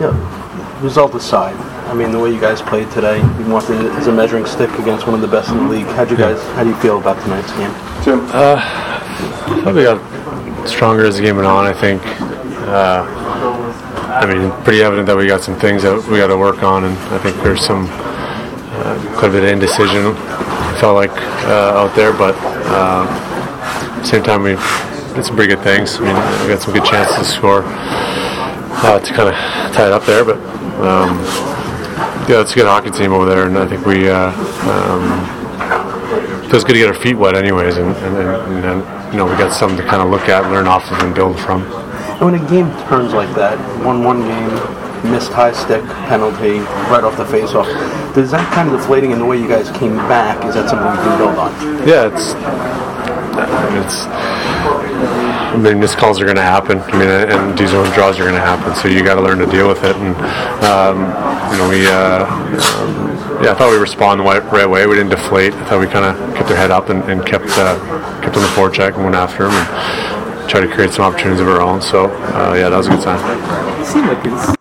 Yeah, result aside, I mean, the way you guys played today, you want it as a measuring stick against one of the best in the league. How'd you guys, how do you feel about tonight's game? Tim? Probably got stronger as the game went on. I think. Uh, I mean, pretty evident that we got some things that we got to work on, and I think there's some uh, quite a bit of indecision. Felt like uh, out there, but uh, same time we did some pretty good things. I mean, we got some good chances to score uh, to kind of tie it up there, but. Um, yeah, it's a good hockey team over there, and I think we uh, um, feels good to get our feet wet, anyways, and, and, and, and you know we got something to kind of look at, learn off of, and build from. And when a game turns like that, one-one game, missed high stick penalty right off the face-off, does that kind of deflating in the way you guys came back? Is that something we can build on? Yeah, it's I mean, it's. I mean, missed calls are going to happen. I mean, and these own draws are going to happen. So you got to learn to deal with it. And um, you know, we. Uh, um, yeah, I thought we responded right, right way. We didn't deflate. I thought we kind of kept our head up and, and kept uh, kept on the forecheck and went after them and tried to create some opportunities of our own. So uh, yeah, that was a good sign.